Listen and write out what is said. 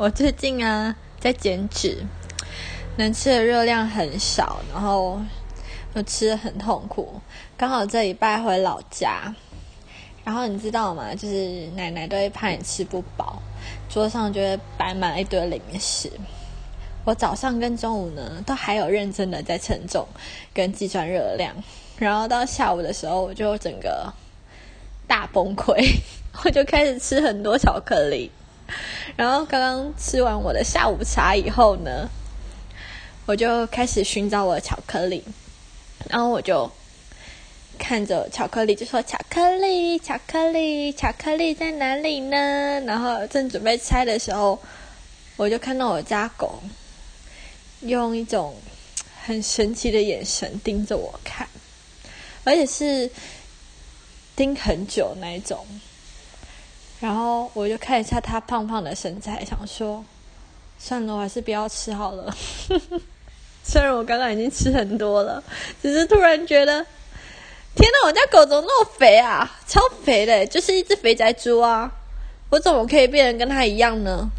我最近啊在减脂，能吃的热量很少，然后又吃的很痛苦。刚好这礼拜回老家，然后你知道吗？就是奶奶都会怕你吃不饱，桌上就会摆满一堆零食。我早上跟中午呢，都还有认真的在称重跟计算热量，然后到下午的时候，我就整个大崩溃，我就开始吃很多巧克力。然后刚刚吃完我的下午茶以后呢，我就开始寻找我的巧克力，然后我就看着巧克力，就说：“巧克力，巧克力，巧克力在哪里呢？”然后正准备拆的时候，我就看到我家狗用一种很神奇的眼神盯着我看，而且是盯很久那一种。然后我就看一下它胖胖的身材，想说算了，我还是不要吃好了。虽然我刚刚已经吃很多了，只是突然觉得，天哪，我家狗怎么那么肥啊？超肥的，就是一只肥宅猪啊！我怎么可以变成跟它一样呢？